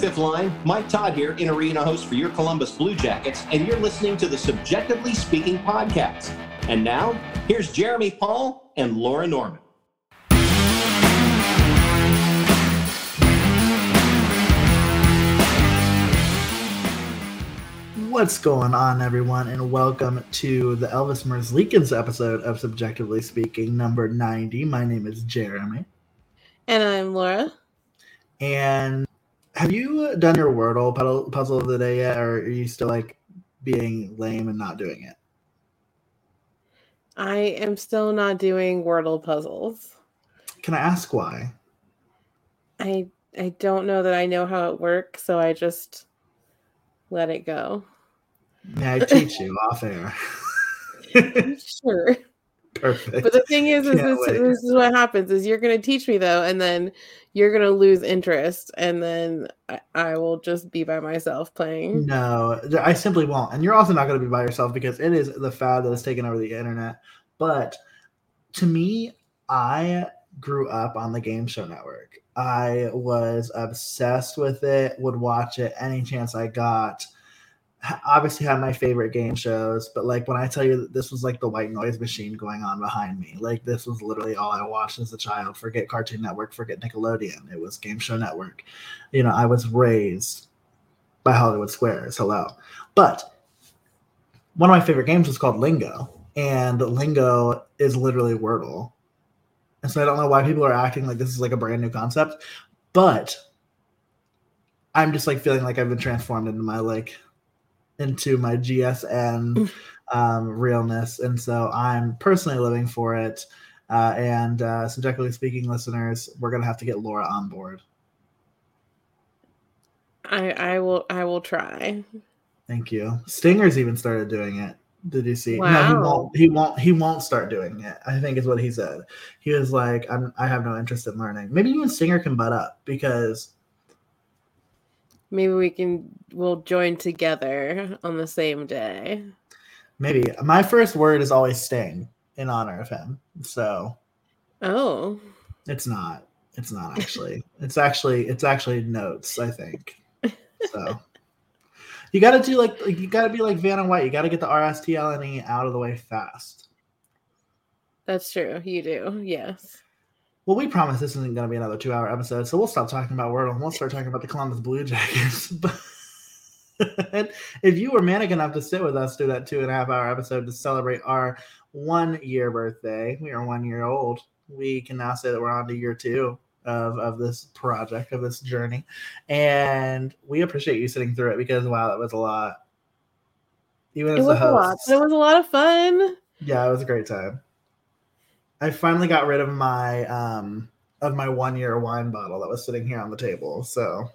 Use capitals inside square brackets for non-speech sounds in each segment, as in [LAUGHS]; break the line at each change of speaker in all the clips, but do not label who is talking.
fifth line. Mike Todd here, in arena host for your Columbus Blue Jackets, and you're listening to the CBJectively Speaking podcast. And now, here's Jeremy Paul and Laura Norman.
What's going on, everyone, and welcome to the Elvis Merzlikins episode of CBJectively Speaking, number 90. My name is Jeremy.
And I'm Laura.
And have you done your Wordle puzzle of the day yet, or are you still like being lame and not doing it?
I am still not doing Wordle puzzles.
Can I ask why?
I I don't know that I know how it works, so I just let it go.
Yeah, I teach you off air. [LAUGHS]
sure. Perfect. But the thing is, is this, this, is what happens: is you're going to teach me though, and then you're to lose interest, and then I, I, will just be by myself playing.
No, I simply won't. And you're also not to be by yourself because it is the fad that has taken over the internet. But to me, I grew up on the Game Show Network. I was obsessed with it. Would watch it any chance I got obviously had my favorite game shows, but like when I tell you that this was like the white noise machine going on behind me, like this was literally all I watched as a child. Forget Cartoon Network, forget Nickelodeon. It was Game Show Network. You know, I was raised by Hollywood Squares. Hello. But one of my favorite games was called Lingo, and Lingo is literally Wordle. And so I don't know why people are acting like this is like a brand new concept, but I'm just like feeling like I've been transformed into my like into my GSN mm. um, realness, and so I'm personally living for it. Uh, and uh, CBJectively speaking, listeners, we're gonna have to get Laura on board.
I I will I will try.
Thank you. Stinger's even started doing it. Did you see? Wow. No, he won't. He won't. He won't start doing it. I think is what he said. He was like, "I'm. I have no interest in learning." Maybe even Stinger can butt up because
Maybe we can we'll join together on the same day.
Maybe. My first word is always Sting in honor of him. So
Oh.
It's not. It's not actually. [LAUGHS] it's actually it's actually notes, I think. So you gotta do like, like you gotta be like Vanna White. You gotta get the RSTLNE out of the way fast.
That's true. You do, yes.
Well, we promise this isn't going to be another two hour episode, so we'll stop talking about Wordle and we'll start talking about the Columbus Blue Jackets. [LAUGHS] but if you were manic enough to sit with us through that two and a half hour episode to celebrate our one year birthday, we are one year old. We can now say that we're on to year two of, of this project, of this journey. And we appreciate you sitting through it because, wow, that was a lot.
Even it was a, host, a lot. It was a lot of fun.
Yeah, it was a great time. I finally got rid of my um of my one year wine bottle that was sitting here on the table. So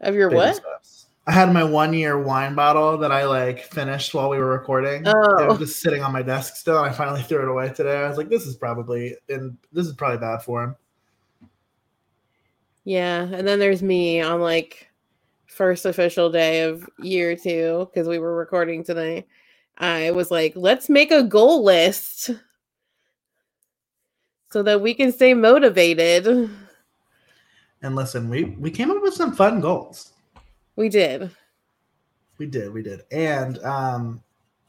of your what? Steps.
I had my one year wine bottle that I like finished while we were recording. Oh. It was just sitting on my desk still, and I finally threw it away today. I was like, this is probably and this is probably bad for him.
Yeah, and then there's me on like first official day of year two because we were recording tonight. I was like, let's make a goal list so that we can stay motivated.
And listen, we we came up with some fun goals.
We did.
We did, we did. And um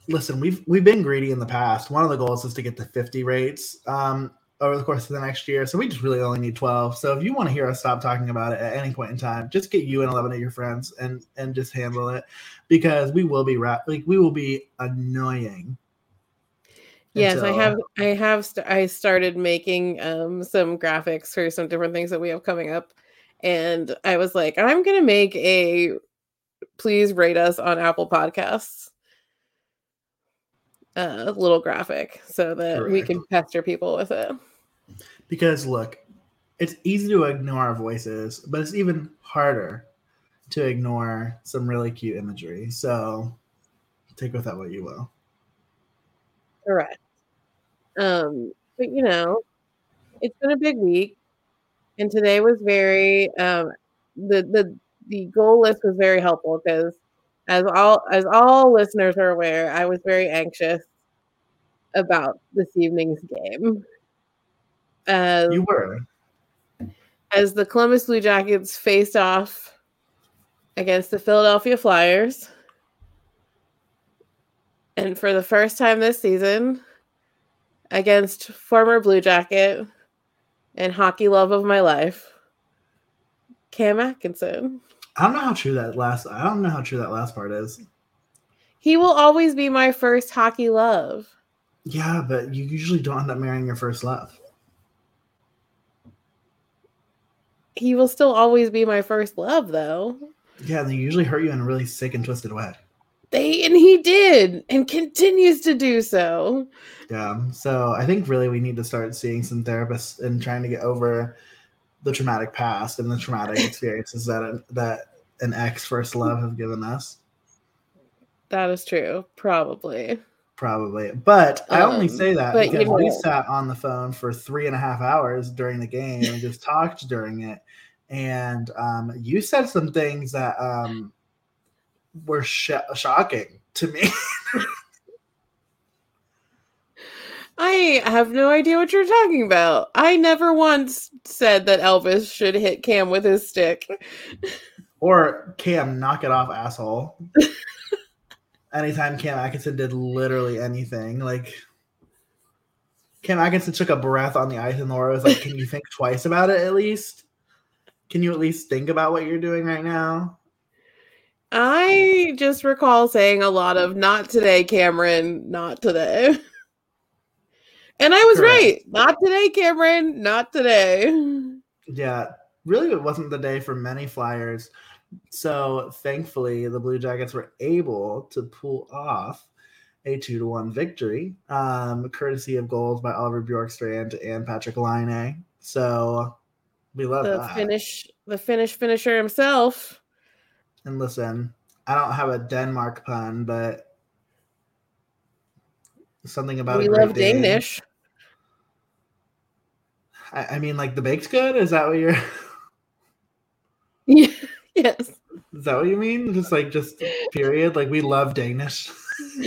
listen, we've we've been greedy in the past. One of the goals is to get to 50 rates. Um over the course of the next year. So we just really only need 12. So if you want to hear us stop talking about it at any point in time, just get you and 11 of your friends and and just handle it because we will be rap like we will be annoying.
Yes, until... I have I have st- I started making um some graphics for some different things that we have coming up and I was like I'm going to make a please rate us on Apple Podcasts uh, little graphic so that Correct. we can pester people with it.
Because look, it's easy to ignore our voices, but it's even harder to ignore some really cute imagery. So take with that what you will.
Correct. Um, but you know, it's been a big week, and today was very um, the the the goal list was very helpful because as all as all listeners are aware, I was very anxious about this evening's game.
Um, you were.
as the Columbus Blue Jackets faced off against the Philadelphia Flyers. And for the first time this season, against former Blue Jacket and hockey love of my life, Cam Atkinson.
I don't know how true that last. I don't know how true that last part is.
He will always be my first hockey love.
Yeah, but you usually don't end up marrying your first love.
He will still always be my first love, though.
Yeah, they usually hurt you in a really sick and twisted way.
They and he did and continues to do so.
Yeah. So I think really we need to start seeing some therapists and trying to get over the traumatic past and the traumatic [LAUGHS] experiences that that an ex first love have given us.
That is true. Probably.
Probably. But I only
Um,
say that because
you
we sat on the phone for three and a half hours during the game and just talked during it. And um, you said some things that um, were sh- shocking to me. [LAUGHS]
I have no idea what you're talking about. I never once said that Elvis should hit Cam with his stick.
or Cam, knock it off, asshole. [LAUGHS] Anytime Cam Atkinson did literally anything, like Cam Atkinson took a breath on the ice and Laura was like, Can you think twice about it at least? Can you at least think about what you're doing right now?
I just recall saying a lot of not today, Cameron, not today. [LAUGHS] And I was
Correct.
right. Not today, Cameron, not today.
Yeah, really, it wasn't the day for many Flyers. So thankfully, the Blue Jackets were able to pull off a two to one victory, um, courtesy of goals by Oliver Bjorkstrand and Patrick Laine. So we love
The
that.
finish the Finnish finisher himself.
And listen, I don't have a Denmark pun, but something about
we love
Dane.
Danish.
I, I mean, like the baked's good. Is that what you're? [LAUGHS]
yes.
Is that what you mean? Just like just period. Like we love Danish. [LAUGHS]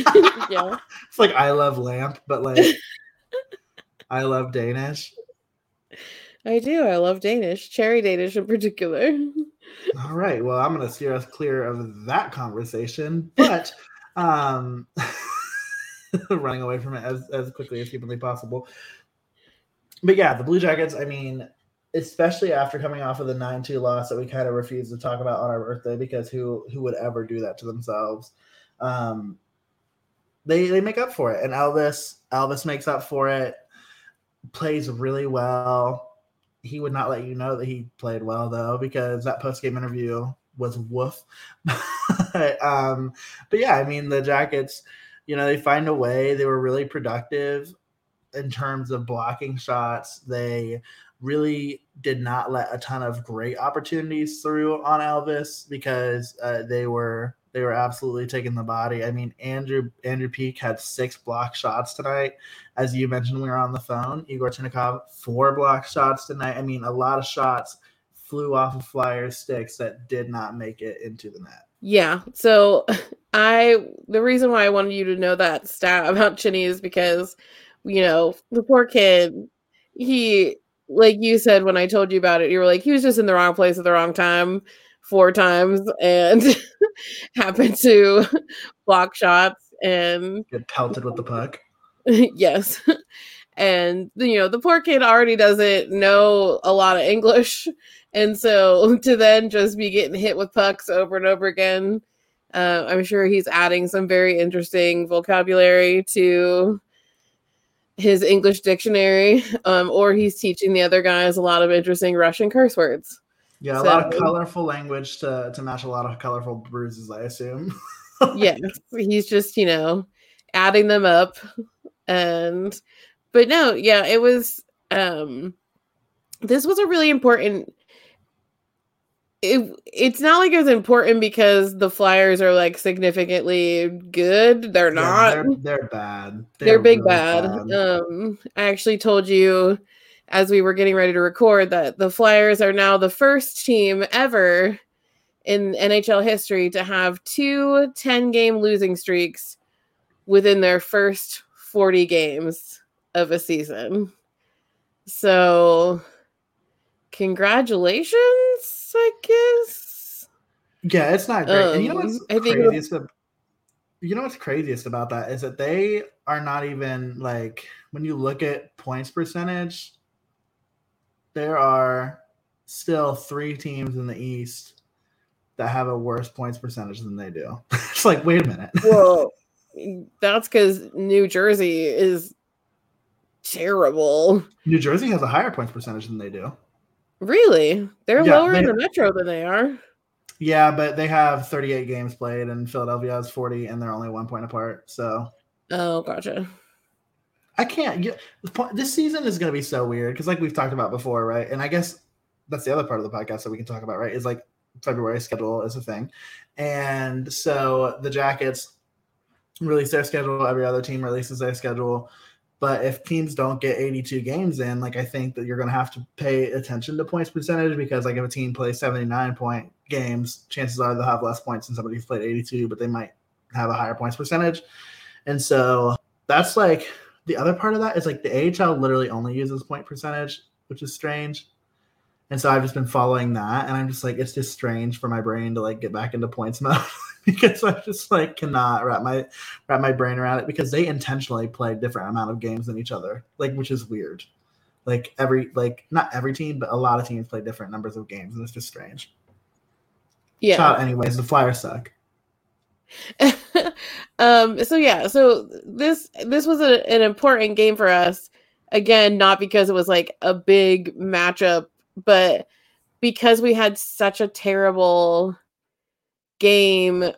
yeah. [LAUGHS]
It's like I love lamp, but like I love Danish.
I do. I love Danish. Cherry Danish in particular.
All right. Well, I'm gonna steer us clear of that conversation, but um [LAUGHS] running away from it as, as quickly as humanly possible. But yeah, the Blue Jackets, I mean, especially after coming off of the 9-2 loss that we kind of refused to talk about on our birthday because who who would ever do that to themselves? Um they they make up for it and Elvis Elvis makes up for it plays really well he would not let you know that he played well though because that post game interview was woof. [LAUGHS] but, um, but yeah, I mean the Jackets, you know, they find a way. They were really productive in terms of blocking shots. They really did not let a ton of great opportunities through on Elvis because uh, they were they were absolutely taking the body. I mean, Andrew Andrew Peeke had six block shots tonight as you mentioned, we were on the phone. Yegor Chinakhov, four block shots tonight. I mean, a lot of shots flew off of Flyers sticks that did not make it into the net.
Yeah. So [LAUGHS] I the reason why I wanted you to know that stat [LAUGHS] about Chinny is because, you know, the poor kid, he like you said when I told you about it, you were like, he was just in the wrong place at the wrong time four times [LAUGHS] and happened to block shots and
Get pelted with the puck.
yes. And you know, the poor kid already doesn't know a lot of English. [LAUGHS] And so [LAUGHS] to then just be getting hit with pucks over and over again, uh, I'm sure he's adding some very interesting vocabulary to his English dictionary, [LAUGHS] um, or he's teaching the other guys a lot of interesting Russian curse words.
Yeah, a lot of colorful language to, to match a lot of colorful bruises, I assume.
yes he's just you know adding them up and but no yeah it was um this was a really important it, it's not like it was important because the flyers are like significantly good they're
Yeah,
not
they're, they're bad.
they're, big
really
bad. Um, I actually told you as we were getting ready to record that the Flyers are now the first team ever in NHL history to have two 10 game losing streaks within their first 40 games of a season. So congratulations, I guess.
Yeah, it's not great. Um, and you know what's
um, I think
craziest? You know what's craziest about that is that they are not even like when you look at points percentage, there are still three teams in the East that have a worse points percentage than they do. [LAUGHS] it's like, wait a minute.
well, that's because New Jersey is terrible.
New Jersey has a higher points percentage than they do.
Really? They're yeah, lower they, in the Metro than they are.
Yeah, but they have 38 games played, and Philadelphia has 40, and they're only one point apart. So.
Oh, gotcha.
I can't. get this season is going to be so weird because, like we've talked about before, right? And I guess that's the other part of the podcast that we can talk about, right? Is like February schedule is a thing, and so the Jackets release their schedule. Every other team releases their schedule. But if teams don't get 82 games in, like I think that you're going to have to pay attention to points percentage because like if a team plays 79 point games, chances are they'll have less points than somebody who's played 82, but they might have a higher points percentage. And so that's like the other part of that is like the AHL literally only uses point percentage, which is strange. And so I've just been following that, and I'm just like, it's just strange for my brain to like get back into points [LAUGHS] mode because I just like cannot wrap my wrap my brain around it because they intentionally play different amount of games than each other, like which is weird. Like every like not every team, but a lot of teams play different numbers of games, and it's just strange.
Yeah.
Shout, anyways, the Flyers suck. [LAUGHS]
um. So yeah. So this this was a, an important game for us. Again, not because it was like a big matchup but because we had such a terrible game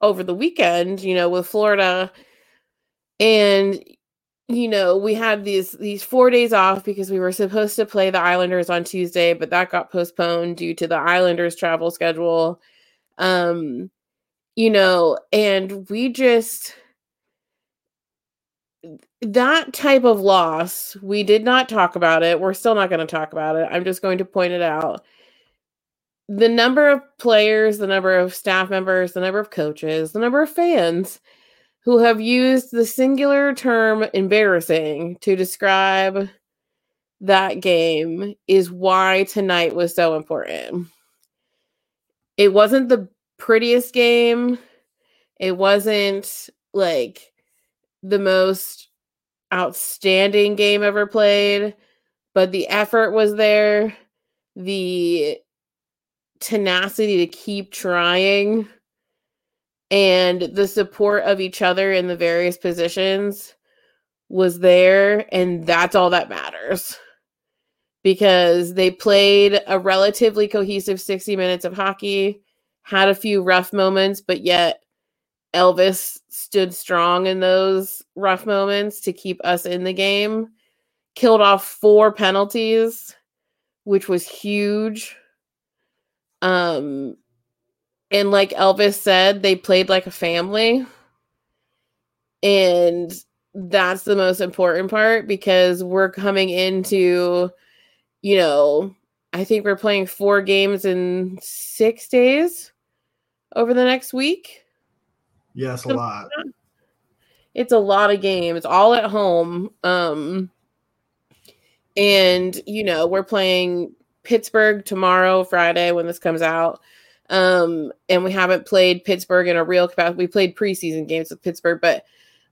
over the weekend, you know, with Florida and you know, we had these these 4 days off because we were supposed to play the Islanders on Tuesday, but that got postponed due to the Islanders travel schedule. Um you know, and we just that type of loss, we did not talk about it. We're still not going to talk about it. I'm just going to point it out. The number of players, the number of staff members, the number of coaches, the number of fans who have used the singular term embarrassing to describe that game is why tonight was so important. It wasn't the prettiest game. It wasn't like the most outstanding game ever played, but the effort was there, the tenacity to keep trying, and the support of each other in the various positions was there, and that's all that matters. Because they played a relatively cohesive 60 minutes of hockey, had a few rough moments, but yet Elvis stood strong in those rough moments to keep us in the game. Killed off four penalties, which was huge. Um and like Elvis said, they played like a family. And that's the most important part because we're coming into you know, I think we're playing four games in 6 days over the next week
Yes, a lot.
It's a lot of games, all at home. Um, and you know, we're playing Pittsburgh tomorrow, Friday, when this comes out. Um, and we haven't played Pittsburgh in a real capacity. We played preseason games with Pittsburgh, but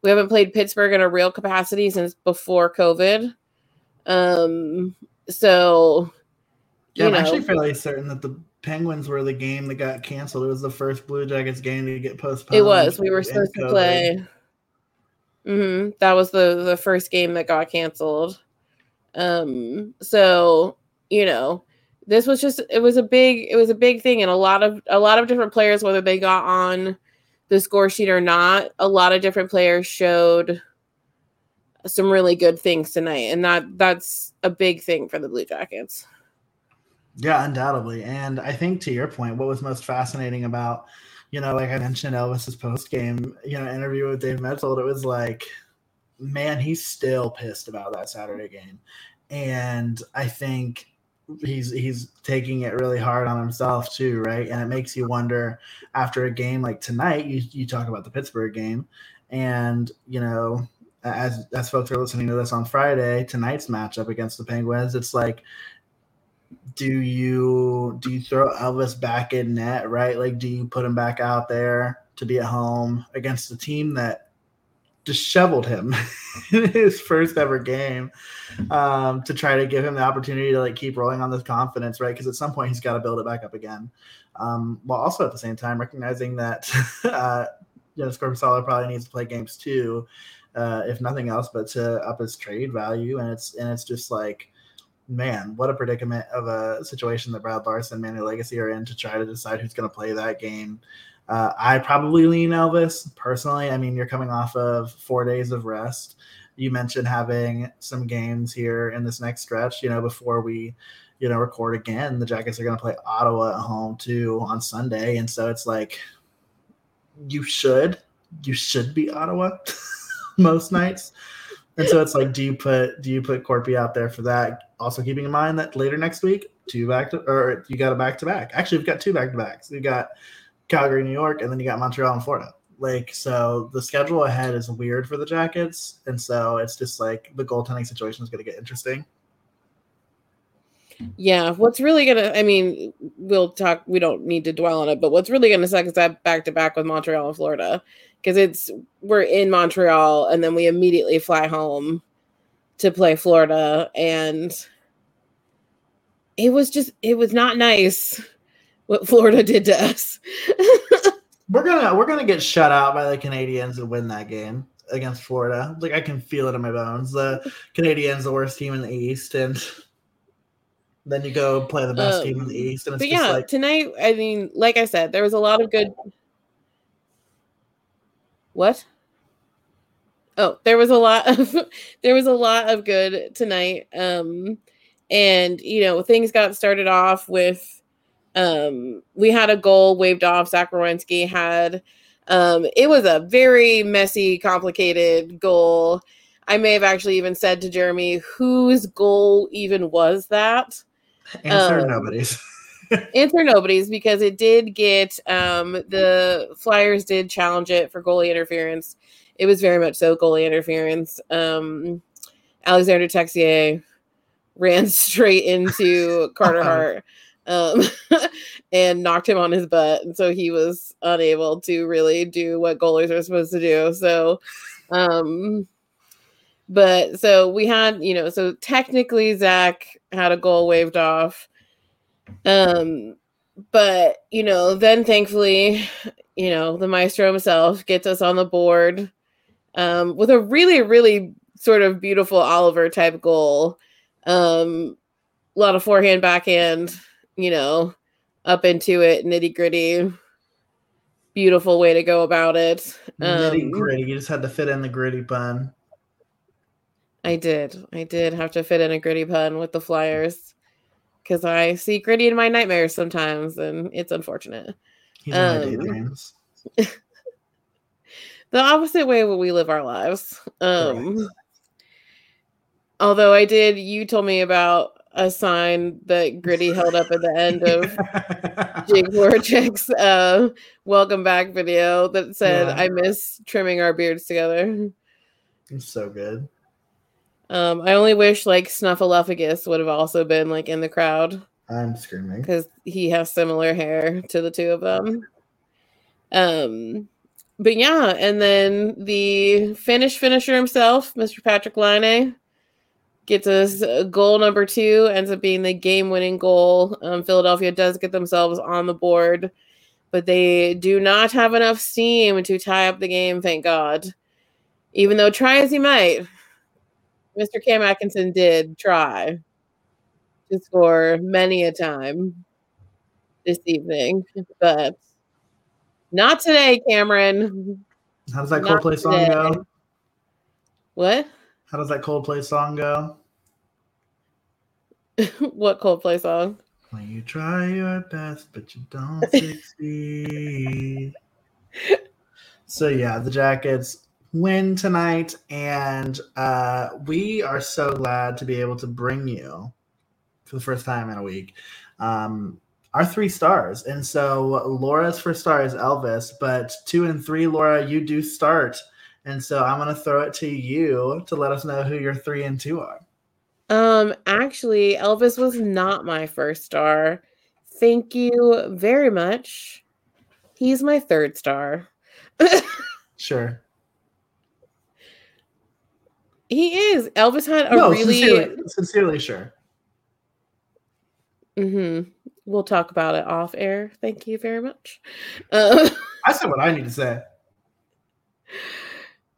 we haven't played Pittsburgh in a real capacity since before COVID. Um, so
yeah, I'm know. actually fairly certain that the Penguins were the game that got canceled. It was the first Blue Jackets game to get postponed.
It was. We were supposed to play. Mm-hmm. That was the the first game that got canceled. Um. So you know, this was just it was a big it was a big thing, and a lot of a lot of different players, whether they got on the score sheet or not, a lot of different players showed some really good things tonight, and that that's a big thing for the Blue Jackets.
Yeah, undoubtedly. And I think to your point, what was most fascinating about, you know, like I mentioned Elvis's post game, you know, interview with Dave Metzold, it was like, man, he's still pissed about that Saturday game. And I think he's he's taking it really hard on himself too, right? And it makes you wonder after a game like tonight, you, you talk about the Pittsburgh game, and you know, as as folks are listening to this on Friday, tonight's matchup against the Penguins, it's like do you do you throw Elvis back in net, right? Like do you put him back out there to be at home against a team that disheveled him [LAUGHS] in his first ever game um, to try to give him the opportunity to like keep rolling on this confidence, right? Because at some point he's got to build it back up again. Um, while also at the same time recognizing that [LAUGHS] uh, Joonas Korpisalo probably needs to play games too, uh, if nothing else, but to up his trade value. And it's and it's just like, man, what a predicament of a situation that Brad Larsen, Manny Legace are in to try to decide who's going to play that game. Uh, I probably lean Elvis personally. I mean, you're coming off of four days of rest. You mentioned having some games here in this next stretch. You know, before we, you know, record again, the Jackets are going to play Ottawa at home too on Sunday, and so it's like you should you should be Ottawa [LAUGHS] most nights. And so it's like, do you put do you put Corpy out there for that? Also keeping in mind that later next week, two back to or you got a back to back. Actually, we've got two back to backs. We've got Calgary, New York, and then you got Montreal and Florida. Like so, the schedule ahead is weird for the Jackets, and so it's just like the goaltending situation is going to get interesting.
Yeah, what's really gonna I mean, we'll talk we don't need to dwell on it, but what's really gonna suck is that back to back with Montreal and Florida. Because it's we're in Montreal and then we immediately fly home to play Florida and it was just it was not nice what Florida did to us. [LAUGHS]
we're gonna we're gonna get shut out by the Canadiens and win that game against Florida. Like I can feel it in my bones. The Canadiens, the worst team in the East, and then you go play the best um, team in the East. And it's
but yeah,
like,
tonight. I mean, like I said, there was a lot of good. What? Oh, there was a lot [LAUGHS] of there was a lot of good tonight. Um, and you know things got started off with um, we had a goal waved off. Zach had. Um, it was a very messy, complicated goal. I may have actually even said to Jeremy, whose goal even was that?
Answer um, nobody's. [LAUGHS]
answer nobody's because it did get um, the Flyers did challenge it for goalie interference. It was very much so goalie interference. Um, Alexandre Texier ran [LAUGHS] straight into Carter Hart um, [LAUGHS] and knocked him on his butt. And so he was unable to really do what goalies are supposed to do. So, um, but so we had, you know, so technically Zach had a goal waved off. Um, but you know, then thankfully, you know, the maestro himself gets us on the board um, with a really, really sort of beautiful Oliver type goal. Um, a lot of forehand, backhand, you know, up into it, nitty gritty. Beautiful way to go about it.
Nitty um, gritty. You just had to fit in the gritty pun.
I did. I did have to fit in a gritty pun with the Flyers because I see gritty in my nightmares sometimes, and it's unfortunate. He's um, [LAUGHS] the opposite way we live our lives. Um, although I did, you told me about a sign that Gritty held up at the end of [LAUGHS] Jake Voracek's uh, welcome back video that said, yeah. I miss trimming our beards together.
It's so good.
Um, I only wish like Snuffleupagus would have also been like in the crowd.
I'm screaming
because he has similar hair to the two of them. Um, but yeah, and then the finish finisher himself, Mr. Patrick Laine, gets us goal number two, ends up being the game winning goal. Um, Philadelphia does get themselves on the board, but they do not have enough steam to tie up the game, thank God. Even though try as he might, Mr. Cam Atkinson did try to score many a time this evening, but not today, Cameron.
How does that Coldplay song go?
What?
How does that Coldplay song go? [LAUGHS]
what Coldplay song?
When you try your best, but you don't [LAUGHS] succeed. so yeah, the Jackets win tonight, and uh, we are so glad to be able to bring you for the first time in a week um, our three stars. And so Laura's first star is Elvis, but two and three, Laura, you do start and so I'm going to throw it to you to let us know who your three and two are.
Um, actually, Elvis was not my first star. Thank you very much. He's my third star. [LAUGHS]
sure.
He is. Elvis had a
no,
really
sincerely, sincerely sure.
Mm-hmm. We'll talk about it off air. Thank you very much. Uh, [LAUGHS]
I said what I need to say. [LAUGHS]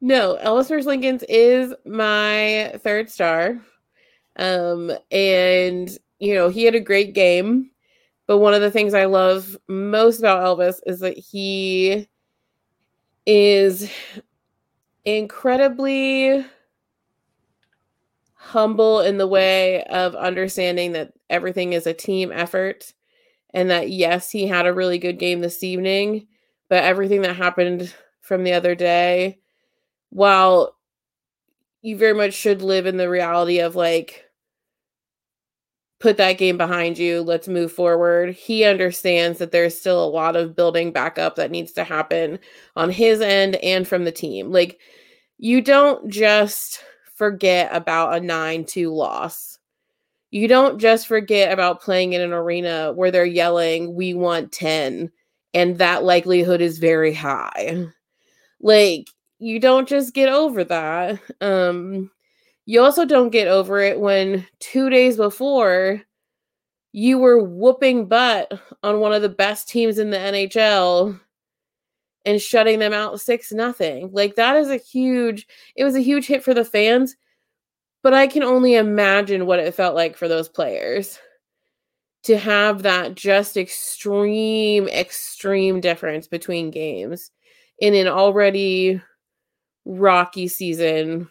No, Elvis Merzlikins is my third star. Um, and you know, he had a great game. But one of the things I love most about Elvis is that he is incredibly humble in the way of understanding that everything is a team effort and that yes, he had a really good game this evening, but everything that happened from the other day, while you very much should live in the reality of like put that game behind you, let's move forward. He understands that there's still a lot of building back up that needs to happen on his end and from the team. Like you don't just forget about a 9-2 loss. You don't just forget about playing in an arena where they're yelling, "We want 10," and that likelihood is very high. Like you don't just get over that. Um you also don't get over it when 2 days before you were whooping butt on one of the best teams in the NHL and shutting them out 6 nothing. Like that is a huge it was a huge hit for the fans, but I can only imagine what it felt like for those players to have that just extreme extreme difference between games in an already rocky season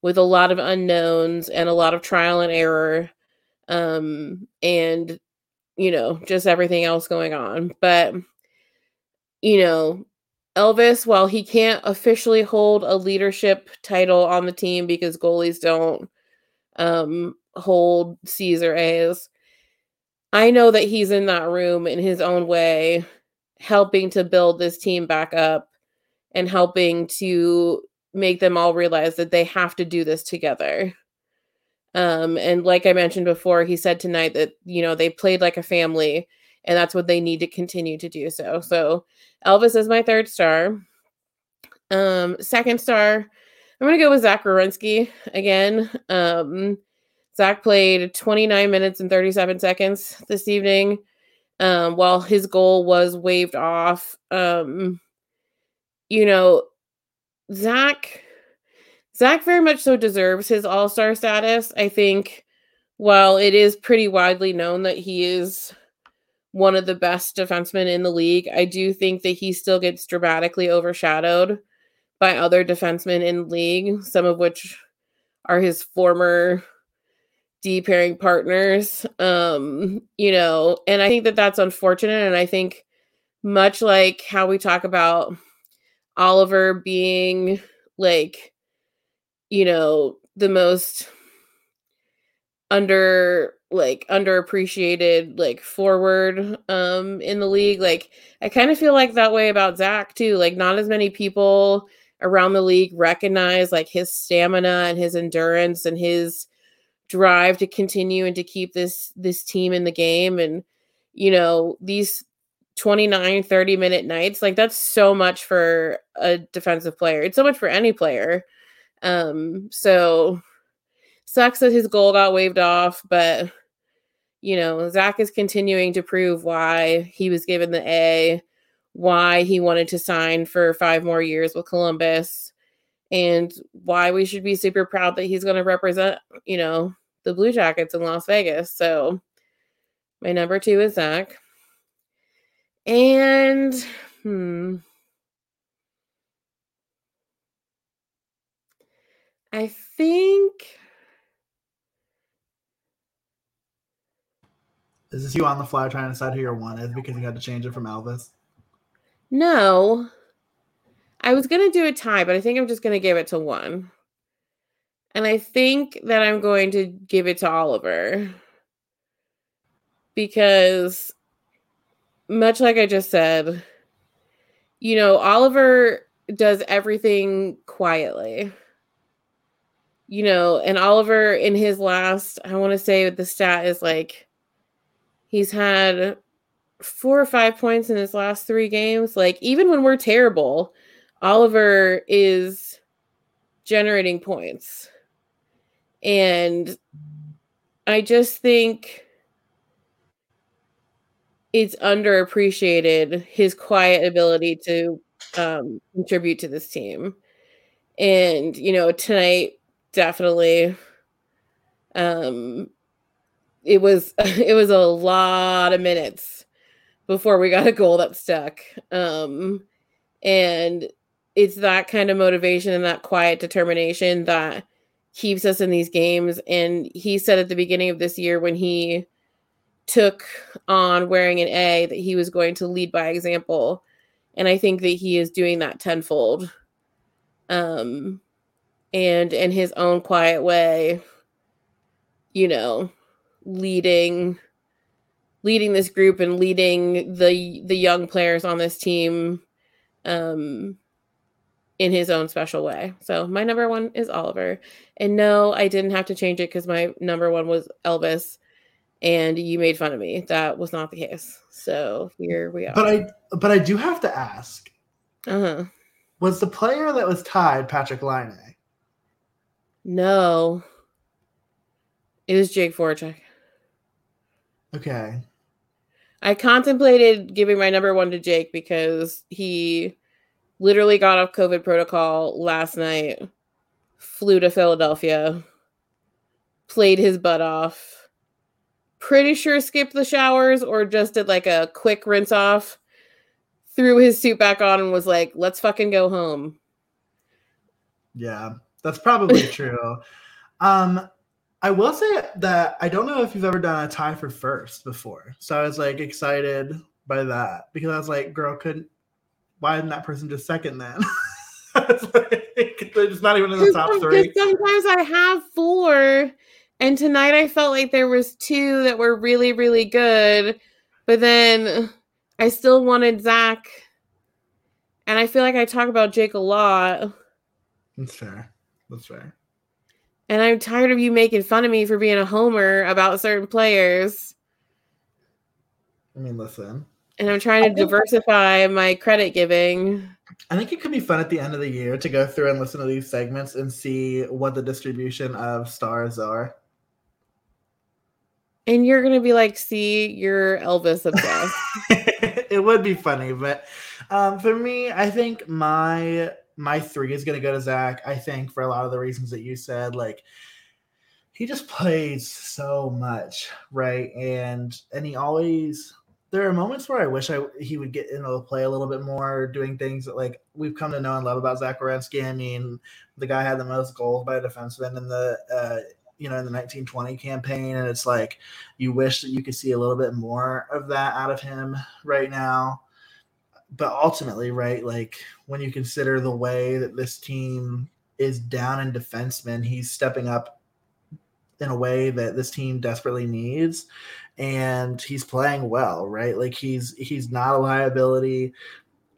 with a lot of unknowns and a lot of trial and error um and you know just everything else going on. But you know Elvis while he can't officially hold a leadership title on the team because goalies don't um hold C's or A's I know that he's in that room in his own way helping to build this team back up and helping to make them all realize that they have to do this together. Um, and like I mentioned before, he said tonight that you know they played like a family, and that's what they need to continue to do. So, so Elvis is my third star. Um, second star, I'm gonna go with Zach Werenski again. Um, Zach played 29 minutes and 37 seconds this evening. Um, while his goal was waved off. Um, you know, Zach Zach very much so deserves his all-star status. I think while it is pretty widely known that he is one of the best defensemen in the league, I do think that he still gets dramatically overshadowed by other defensemen in league, some of which are his former D pairing partners. Um, you know, and I think that that's unfortunate. And I think much like how we talk about Oliver being like, you know, the most under like underappreciated like forward um in the league. Like I kind of feel like that way about Zach too. Like not as many people around the league recognize like his stamina and his endurance and his drive to continue and to keep this this team in the game and you know these 29 30 minute nights like that's so much for a defensive player. It's so much for any player. Um so sucks that his goal got waved off but you know zach is continuing to prove why he was given the a why he wanted to sign for five more years with columbus and why we should be super proud that he's going to represent you know the blue jackets in las vegas. So my number two is zach and hmm. I think
Is this you on the fly trying to decide who your one is because you had to change it from Elvis?
No. I was going to do a tie, but I think I'm just going to give it to one. And I think that I'm going to give it to Oliver. Because much like I just said, you know, Oliver does everything quietly. you know, and Oliver in his last, I want to say the stat is like he's had four or five points in his last three games. Like, even when we're terrible, Oliver is generating points. And I just think it's underappreciated his quiet ability to um, contribute to this team. And, you know, tonight definitely um it was [LAUGHS] it was a lot of minutes before we got a goal that stuck um and it's that kind of motivation and that quiet determination that keeps us in these games and he said at the beginning of this year when he took on wearing an A that he was going to lead by example and I think that he is doing that tenfold um and in his own quiet way you know leading leading this group and leading the the young players on this team um in his own special way. So my number 1 is Oliver. And no, I didn't have to change it cuz my number 1 was Elvis and you made fun of me. That was not the case. So here we are.
But I but I do have to ask.
Uh-huh.
Was the player that was tied Patrick Laine?
No. It was Jake Voracek.
Okay.
I contemplated giving my number one to Jake because he literally got off COVID protocol last night, flew to Philadelphia, played his butt off. Pretty sure skipped the showers or just did like a quick rinse off, threw his suit back on and was like, let's fucking go home.
Yeah. That's probably [LAUGHS] true. Um, I will say that I don't know if you've ever done a tie for first before. So I was like excited by that because I was like, girl, couldn't why isn't that person just second then? [LAUGHS] it's [LAUGHS] not even in the top three.
Sometimes I have four, and tonight I felt like there was two that were really, really good, but then I still wanted Zach, and I feel like I talk about Jake a lot.
That's fair. That's fair.
And I'm tired of you making fun of me for being a homer about certain players.
I mean, listen.
And I'm trying to diversify my credit giving.
I think it could be fun at the end of the year to go through and listen to these segments and see what the distribution of stars are.
And you're gonna be like, see, you're Elvis [LAUGHS] obsessed.
it would be funny, but um, for me, I think my my three is going to go to Zach. I think for a lot of the reasons that you said, like he just plays so much, right? And and he always there are moments where I wish I he would get into the play a little bit more, doing things that like we've come to know and love about Zach Werenski. I mean, the guy had the most goals by a defenseman in the uh, you know in the 1920 campaign, and it's like you wish that you could see a little bit more of that out of him right now but ultimately, right, like when you consider the way that this team is down in defensemen, he's stepping up in a way that this team desperately needs and he's playing well, right? Like he's he's not a liability.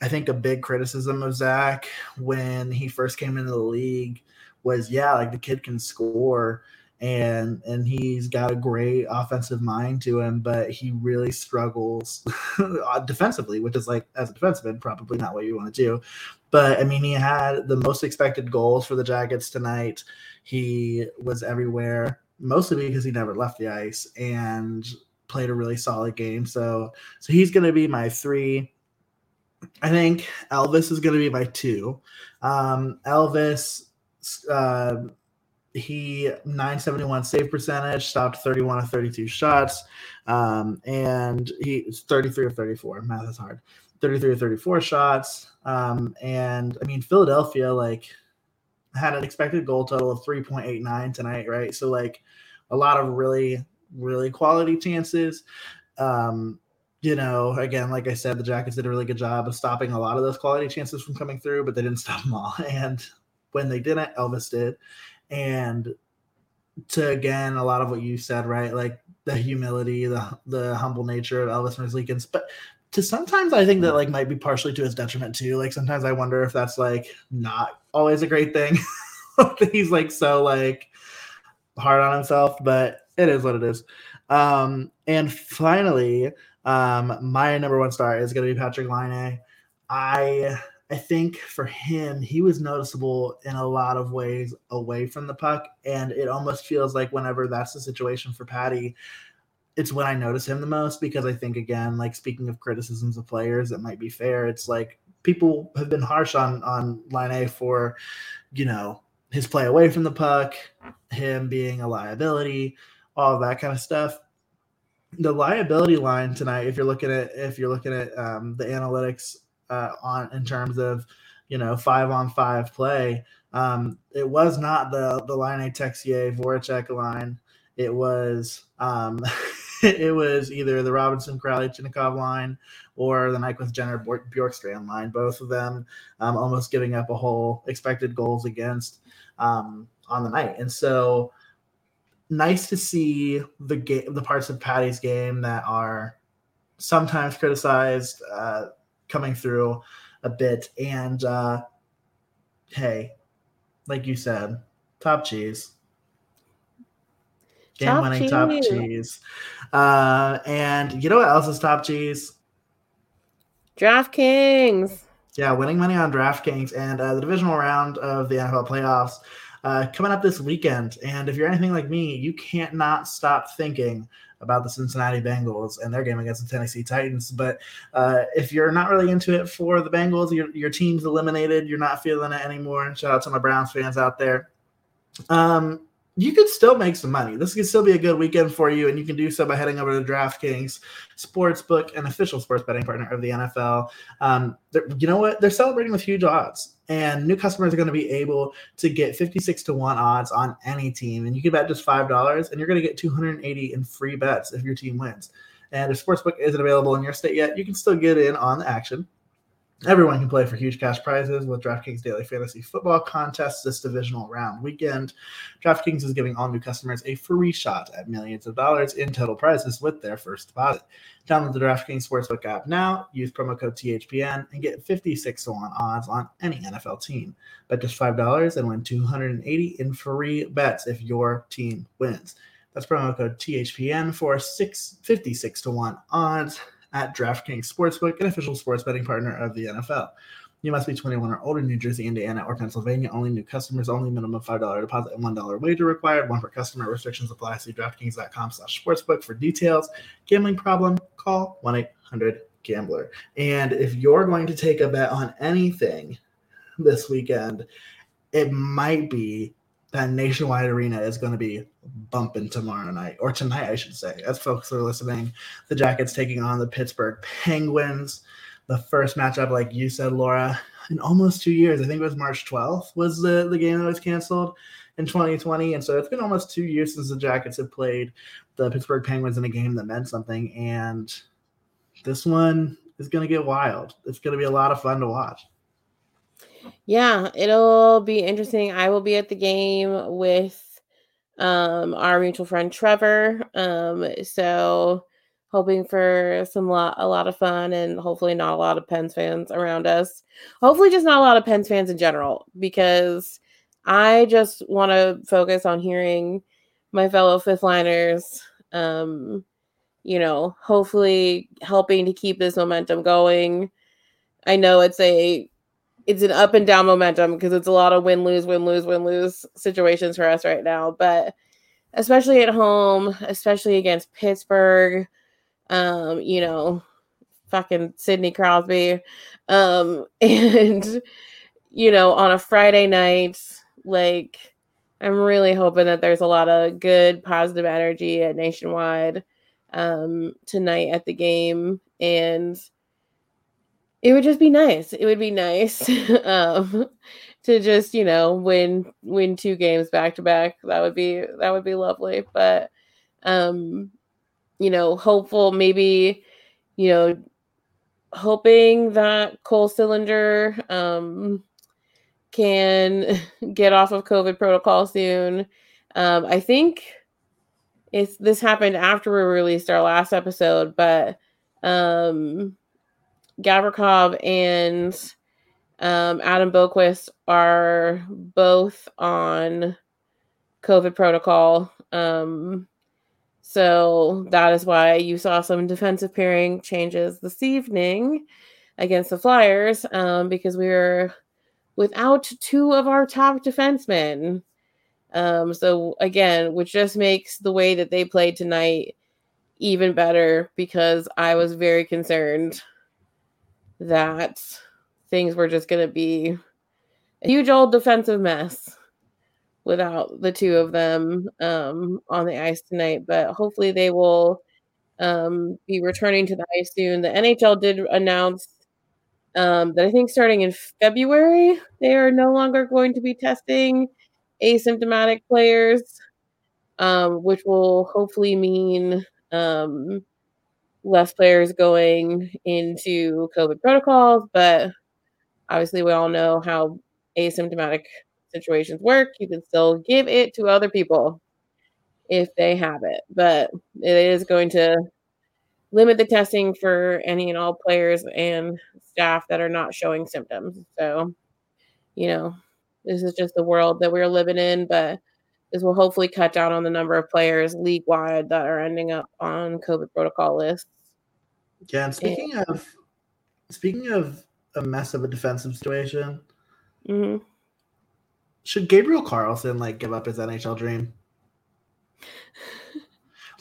I think a big criticism of Zach when he first came into the league was yeah, like the kid can score, and and he's got a great offensive mind to him, but he really struggles [LAUGHS] defensively, which is like as a defenseman probably not what you want to do. But I mean, he had the most expected goals for the Jackets tonight. He was everywhere, mostly because he never left the ice and played a really solid game. So so he's going to be my three. I think Elvis is going to be my two. Um, Elvis. Uh, he 971 save percentage, stopped 31 of 32 shots, um, and he's 33 of 34. Math is hard. 33 of 34 shots. Um, and I mean, Philadelphia like had an expected goal total of 3.89 tonight, right? So like a lot of really, really quality chances. Um, you know, again, like I said, the Jackets did a really good job of stopping a lot of those quality chances from coming through, but they didn't stop them all. [LAUGHS] And when they didn't, Elvis did and to again a lot of what you said right like the humility the the humble nature of elvis merzlikins but to sometimes i think that like might be partially to his detriment too like sometimes i wonder if that's like not always a great thing [LAUGHS] he's like so like hard on himself, but it is what it is. Um, and finally, um, my number one star is going to be patrick Laine. I I think for him, he was noticeable in a lot of ways away from the puck, and it almost feels like whenever that's the situation for Patty, it's when I notice him the most because I think again, like speaking of criticisms of players, it might be fair. It's like people have been harsh on on Laine for, you know, his play away from the puck, him being a liability, all that kind of stuff. The liability line tonight, if you're looking at if you're looking at um, the analytics uh, on in terms of you know five on five play, um, it was not the the Laine Texier Voracek line. It was um, [LAUGHS] it was either the Robinson Kuraly Chinakhov line or the Nyquist Jenner Bjorkstrand line. Both of them um, almost giving up a whole expected goals against um, on the night. And so nice to see the game, the parts of Patty's game that are sometimes criticized uh, coming through a bit. And uh, hey, like you said, top cheese. Game winning top cheese. Uh, and you know what else is top cheese?
DraftKings.
Yeah, winning money on DraftKings and uh, the divisional round of the NFL playoffs uh, coming up this weekend. And if you're anything like me, you can't not stop thinking about the Cincinnati Bengals and their game against the Tennessee Titans. But uh, if you're not really into it for the Bengals, your, your team's eliminated, you're not feeling it anymore. And shout out to my Browns fans out there. Um, you could still make some money. This could still be a good weekend for you, and you can do so by heading over to DraftKings Sportsbook, an official sports betting partner of the NFL. Um, you know what? They're celebrating with huge odds, and new customers are going to be able to get 56 to 1 odds on any team. And you can bet just $5, and you're going to get 280 in free bets if your team wins. And if Sportsbook isn't available in your state yet, you can still get in on the action. Everyone can play for huge cash prizes with DraftKings Daily Fantasy Football Contests this divisional round weekend. DraftKings is giving all new customers a free shot at millions of dollars in total prizes with their first deposit. Download the DraftKings Sportsbook app now, use promo code THPN, and get 56 to 1 odds on any NFL team. Bet just $5 and win 280 in free bets if your team wins. That's promo code THPN for six, 56 to 1 odds at DraftKings Sportsbook, an official sports betting partner of the NFL. You must be 21 or older, New Jersey, Indiana, or Pennsylvania. Only new customers, only minimum $5 deposit and $1 wager required. One per customer. Restrictions apply. See DraftKings.com slash sportsbook for details. Gambling problem? Call 1-800-GAMBLER. And if you're going to take a bet on anything this weekend, it might be that nationwide arena is going to be bumping tomorrow night or tonight, I should say. As folks are listening, the Jackets taking on the Pittsburgh Penguins. The first matchup, like you said, Laura, in almost two years. I think it was March 12th was the, the game that was canceled in 2020. And so it's been almost two years since the Jackets have played the Pittsburgh Penguins in a game that meant something. And this one is going to get wild. It's going to be a lot of fun to watch.
Yeah, it'll be interesting. I will be at the game with um our mutual friend Trevor. Um so hoping for some lot a lot of fun and hopefully not a lot of Pens fans around us. Hopefully just not a lot of Pens fans in general because I just want to focus on hearing my fellow fifth liners um you know, hopefully helping to keep this momentum going. I know it's a it's an up and down momentum because it's a lot of win lose win lose win lose situations for us right now. But especially at home especially against pittsburgh um you know fucking sidney crosby um [LAUGHS] and you know on a friday night like i'm really hoping that there's a lot of good positive energy at nationwide um tonight at the game. And it would just be nice. It would be nice [LAUGHS] um, to just you know win win two games back to back. That would be that would be lovely. But um, you know, hopeful maybe you know hoping that Cole Sillinger um, can [LAUGHS] get off of COVID protocol soon. Um, I think it's this happened after we released our last episode, but um Gavrikov and um, Adam Boqvist are both on COVID protocol. Um, so that is why you saw some defensive pairing changes this evening against the Flyers um, because we were without two of our top defensemen. Um, so again, which just makes the way that they played tonight even better because I was very concerned that things were just going to be a huge old defensive mess without the two of them um, on the ice tonight. But hopefully they will um, be returning to the ice soon. The NHL did announce um, that I think starting in February, they are no longer going to be testing asymptomatic players, um, which will hopefully mean um, less players going into COVID protocols. But obviously, we all know how asymptomatic situations work. You can still give it to other people if they have it, but it is going to limit the testing for any and all players and staff that are not showing symptoms. So, you know, this is just the world that we're living in, but this will hopefully cut down on the number of players league wide that are ending up on COVID protocol lists.
Yeah, and speaking and, of speaking of a mess of a defensive situation,
mm-hmm.
should Gabriel Carlsson like give up his NHL dream?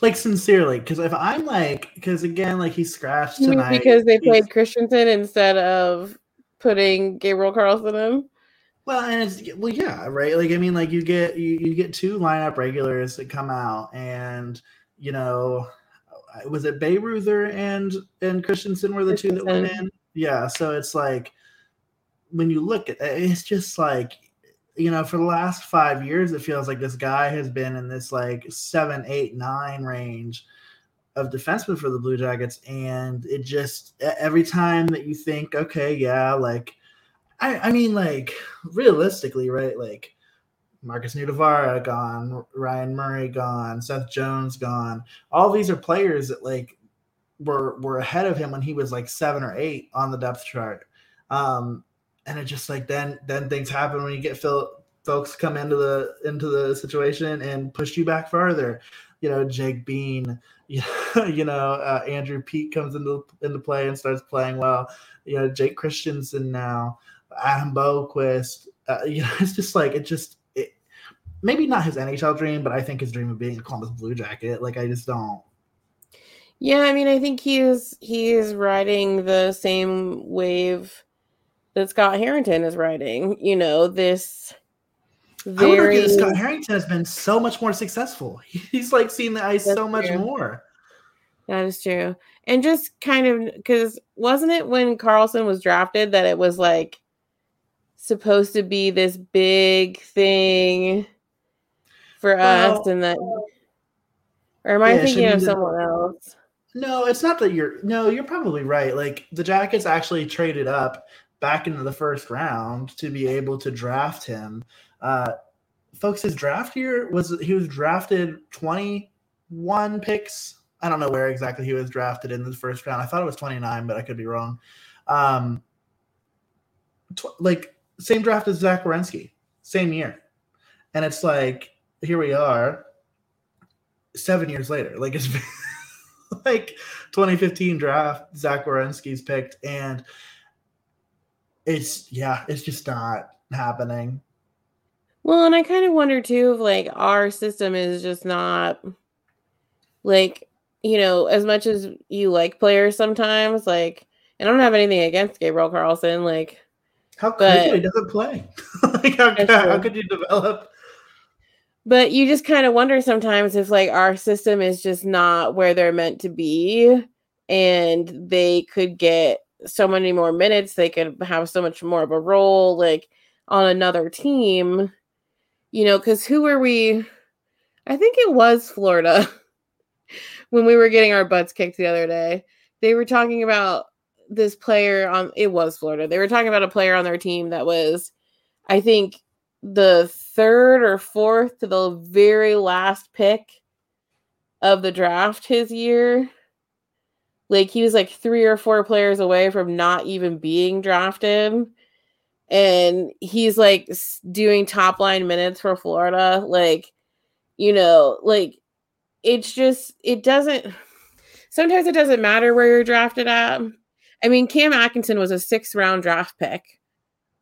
like sincerely, because if I'm like, because again, like he scratched tonight
because they played Christiansen instead of putting Gabriel Carlsson in.
Well, and it's well, yeah, right. Like I mean, like you get you, you get two lineup regulars that come out, and you know, uh, was it Bayreuther and and Christiansen were the two that went in? Yeah. So it's like when you look at it, it's just like you know, for the last five years, it feels like this guy has been in this like seven, eight, nine range of defensemen for the Blue Jackets, and it just every time that you think, okay, yeah, like I, I mean, like realistically, right? Like Markus Nutivaara gone, Ryan Murray gone, Seth Jones gone. All these are players that like were were ahead of him when he was like seven or eight on the depth chart. Um, and it just like then then things happen when you get folks come into the into the situation and push you back further. You know, Jake Bean, [LAUGHS] you know, uh, Andrew Peeke comes into into play and starts playing well. You know, Jake Christiansen now. Adam Boqvist. Uh, [LAUGHS] you know, it's just like it just it, maybe not his NHL dream, but I think his dream of being a Columbus Blue Jacket. Like I just don't.
Yeah, I mean, I think he's he's riding the same wave that Scott Harrington is riding. You know, this
very Scott Harrington has been so much more successful. [LAUGHS] He's like seeing the ice That's so much true. more.
That is true. And just kind of because wasn't it when Carlsson was drafted that it was like supposed to be this big thing for well, us and that or am I yeah, thinking of someone else?
No, it's not that you're no, you're probably right. Like the Jackets actually traded up back into the first round to be able to draft him. Uh folks, his draft year was he was drafted 21 picks. I don't know where exactly he was drafted in the first round. I thought it was 29, but I could be wrong. Um tw- like same draft as Zach Werenski, same year. And it's like, here we are, seven years later. Like it's [LAUGHS] like 2015 draft, Zach Werenski's picked, and it's yeah, it's just not happening.
Well, and I kind of wonder too if like our system is just not like you know, as much as you like players sometimes, like, and I don't have anything against Gabriel Carlsson, like
how could he doesn't play? [LAUGHS] like how, how could you develop?
But you just kind of wonder sometimes if like our system is just not where they're meant to be, and they could get so many more minutes. They could have so much more of a role, like on another team. You know, because who were we? I think it was Florida [LAUGHS] when we were getting our butts kicked the other day. They were talking about this player on it was Florida. They were talking about a player on their team that was, I think, the third or fourth to the very last pick of the draft his year. Like he was like three or four players away from not even being drafted. and he's like doing top line minutes for Florida. Like, you know, like it's just it doesn't sometimes it doesn't matter where you're drafted at. I mean, Cam Atkinson was a sixth round draft pick.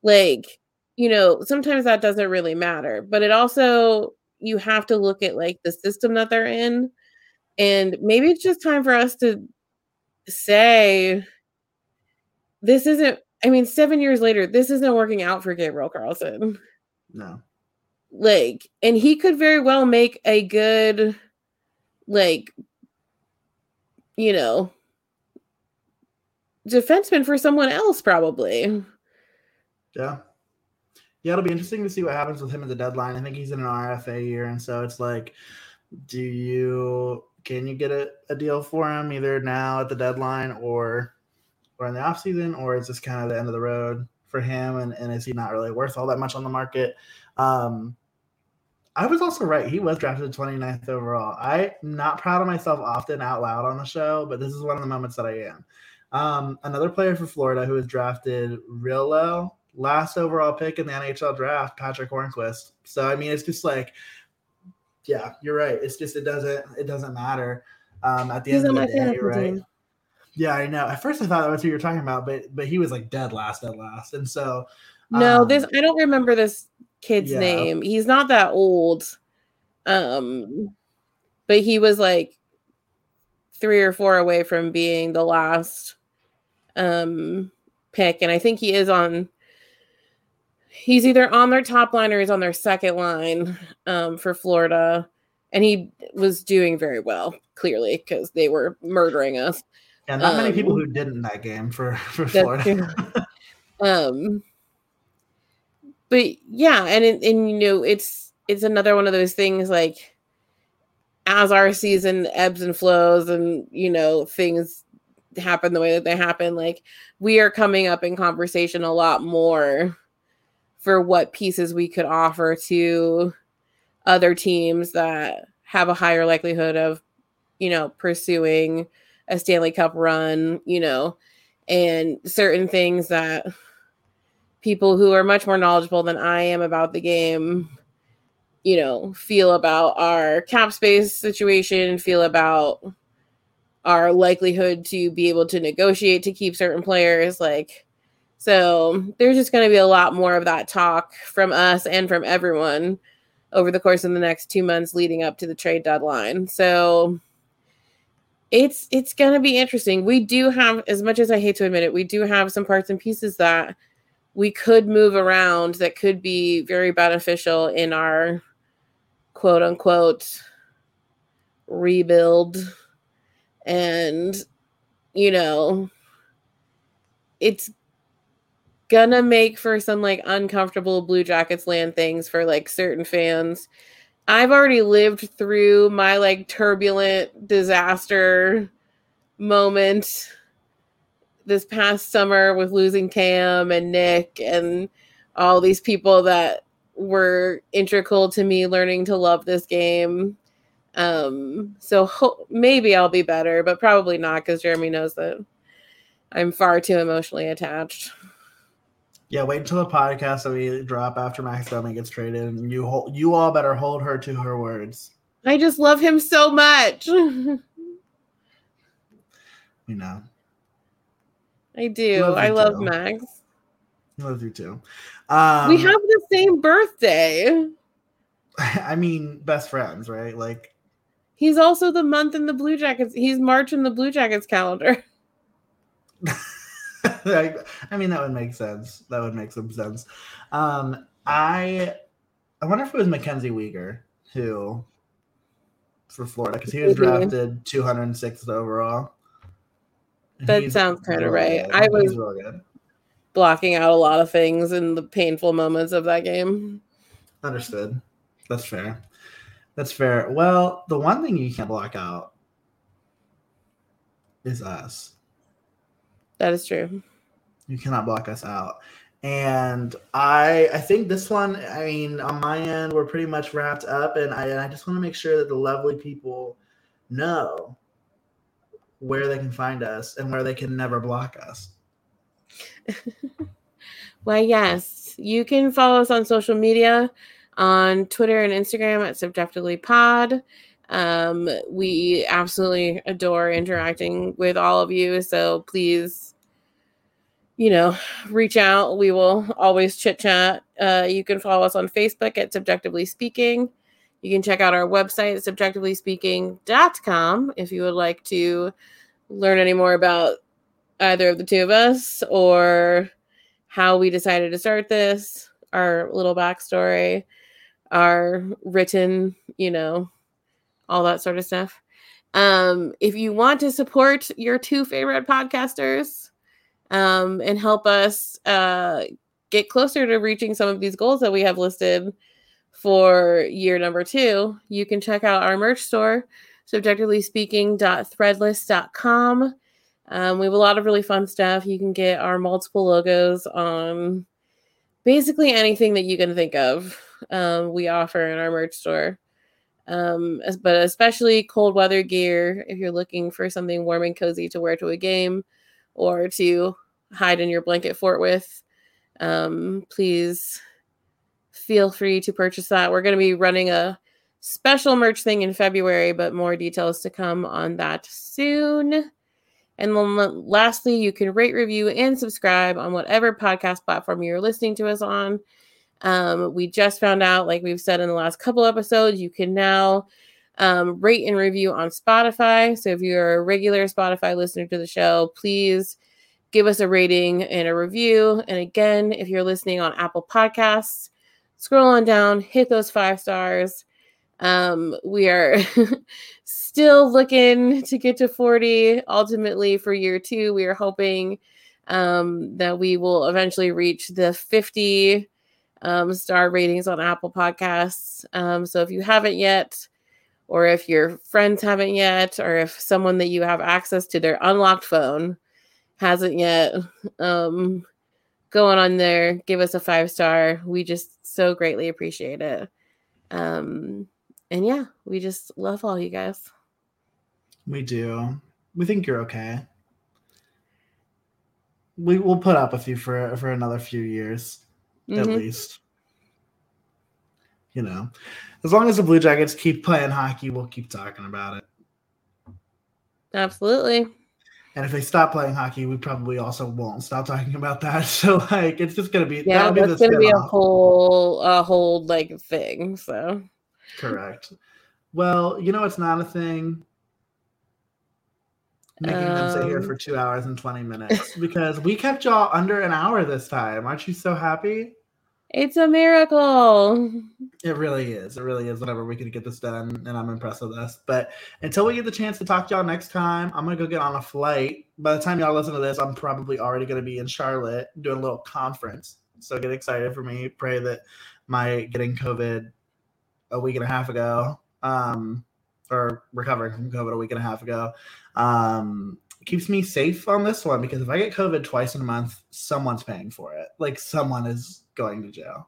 Like, you know, sometimes that doesn't really matter, but it also you have to look at like the system that they're in. And maybe it's just time for us to say this isn't I mean, seven years later, this isn't working out for Gabriel Carlsson.
No.
Like, and he could very well make a good, like, you know, defenseman for someone else, probably.
Yeah. Yeah, it'll be interesting to see what happens with him at the deadline. I think he's in an RFA year, and so it's like, do you can you get a, a deal for him either now at the deadline or or in the off season, or is this kind of the end of the road for him? And, and is he not really worth all that much on the market? Um, I was also right. He was drafted 29th overall. I'm not proud of myself often out loud on the show, but this is one of the moments that I am. Um, another player for Florida who was drafted real low, last overall pick in the NHL draft, Patric Hornqvist. So I mean, it's just like, yeah, you're right. It's just it doesn't it doesn't matter. Um, at the He's end of the day, you're right? Team. Yeah, I know. At first, I thought that was who you're talking about, but but he was like dead last, at last, and so.
No, um, this I don't remember this kid's yeah. name. He's not that old, um, but he was like three or four away from being the last um pick, and I think he is on. He's either on their top line or he's on their second line um, for Florida, and he was doing very well, clearly, because they were murdering us.
Yeah, not um, many people um, who didn't that game for [LAUGHS] for Florida.
um, but yeah, and and you know, it's it's another one of those things like as our season ebbs and flows, and you know, things happen the way that they happen. Like we are coming up in conversation a lot more for what pieces we could offer to other teams that have a higher likelihood of, you know, pursuing a Stanley Cup run, you know, and certain things that people who are much more knowledgeable than I am about the game, you know, feel about our cap space situation, feel about our likelihood to be able to negotiate to keep certain players like so there's just going to be a lot more of that talk from us and from everyone over the course of the next 2 months leading up to the trade deadline. So it's it's going to be interesting. We do have as much as I hate to admit it, we do have some parts and pieces that we could move around that could be very beneficial in our quote unquote rebuild and you know it's gonna make for some like uncomfortable blue jackets land things for like certain fans I've already lived through my like turbulent disaster moment this past summer with losing Cam and Nick and all these people that were integral to me learning to love this game. Um, so ho- maybe I'll be better, but probably not because Jeremy knows that I'm far too emotionally attached.
Yeah, wait until the podcast that we drop after Max Domi gets traded, and you hold, you all better hold her to her words.
I just love him so much. [LAUGHS]
you know.
I do. Love I love too. Max.
I love you too.
Um, we have the same birthday. [LAUGHS]
I mean, best friends, right? Like,
he's also the month in the Blue Jackets. He's March in the Blue Jackets calendar. [LAUGHS] [LAUGHS]
I, I, mean, that would make sense. That would make some sense. Um, I I wonder if it was MacKenzie Weegar who for Florida because he was drafted 206th overall.
That He's sounds kind of right. Good. I was blocking out a lot of things in the painful moments of that game.
Understood. That's fair. That's fair. Well, the one thing you can't block out is us.
That is true.
You cannot block us out. And I I think this one, I mean, on my end, we're pretty much wrapped up. And I, and I just want to make sure that the lovely people know where they can find us and where they can never block us. [LAUGHS]
well, yes. You can follow us on social media on Twitter and Instagram at CBJectively Pod. Um, we absolutely adore interacting with all of you. So please, you know, reach out. We will always chit chat. Uh, you can follow us on Facebook at CBJectively Speaking. You can check out our website, cbjectivelyspeaking.com, if you would like to learn any more about either of the two of us or how we decided to start this, our little backstory, our written, you know, all that sort of stuff. Um, if you want to support your two favorite podcasters um, and help us uh, get closer to reaching some of these goals that we have listed for year number two, you can check out our merch store, cbjectively speaking.threadless.com. Um, we have a lot of really fun stuff. You can get our multiple logos on basically anything that you can think of. Um, we offer in our merch store um, but especially cold weather gear if you're looking for something warm and cozy to wear to a game or to hide in your blanket fort with. Um, please feel free to purchase that. We're going to be running a special merch thing in February, but more details to come on that soon. And then lastly, you can rate, review, and subscribe on whatever podcast platform you're listening to us on. Um, we just found out, like we've said in the last couple episodes, you can now um, rate and review on Spotify. So if you're a regular Spotify listener to the show, please give us a rating and a review. And again, if you're listening on Apple Podcasts, scroll on down, hit those five stars. Um, we are [LAUGHS] still looking to get to 40 ultimately for year two. We are hoping um, that we will eventually reach the 50 um, star ratings on Apple Podcasts. Um, so if you haven't yet, or if your friends haven't yet, or if someone that you have access to their unlocked phone hasn't yet, um, going on there, give us a five star. We just so greatly appreciate it. Um, and yeah, we just love all you guys.
We do. We think you're okay. We will put up with you for for another few years mm-hmm. at least. You know, as long as the Blue Jackets keep playing hockey, we'll keep talking about it.
Absolutely.
And if they stop playing hockey, we probably also won't stop talking about that. [LAUGHS] So like, it's just gonna be
yeah, that's be gonna be a whole a whole like thing. So
correct. Well, you know, it's not a thing making um, them sit here um, for two hours and 20 minutes because we kept y'all under an hour this time. Aren't you so happy?
It's a miracle.
It really is. It really is. Whatever we could get this done, and I'm impressed with us. But until we get the chance to talk to y'all next time, I'm gonna go get on a flight. By the time y'all listen to this, I'm probably already gonna be in Charlotte doing a little conference. So get excited for me. Pray that my getting COVID a week and a half ago, um, or recovering from COVID a week and a half ago, um, keeps me safe on this one because if I get COVID twice in a month, someone's paying for it. Like someone is going to jail.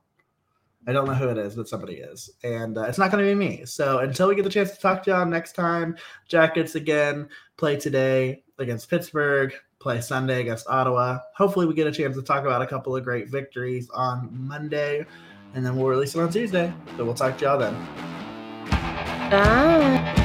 I don't know who it is, but somebody is. And uh, it's not going to be me. So until we get the chance to talk to y'all next time, Jackets again play today against Pittsburgh, play Sunday against Ottawa. Hopefully, we get a chance to talk about a couple of great victories on Monday, and then we'll release it on Tuesday. So we'll talk to y'all then.
Bye.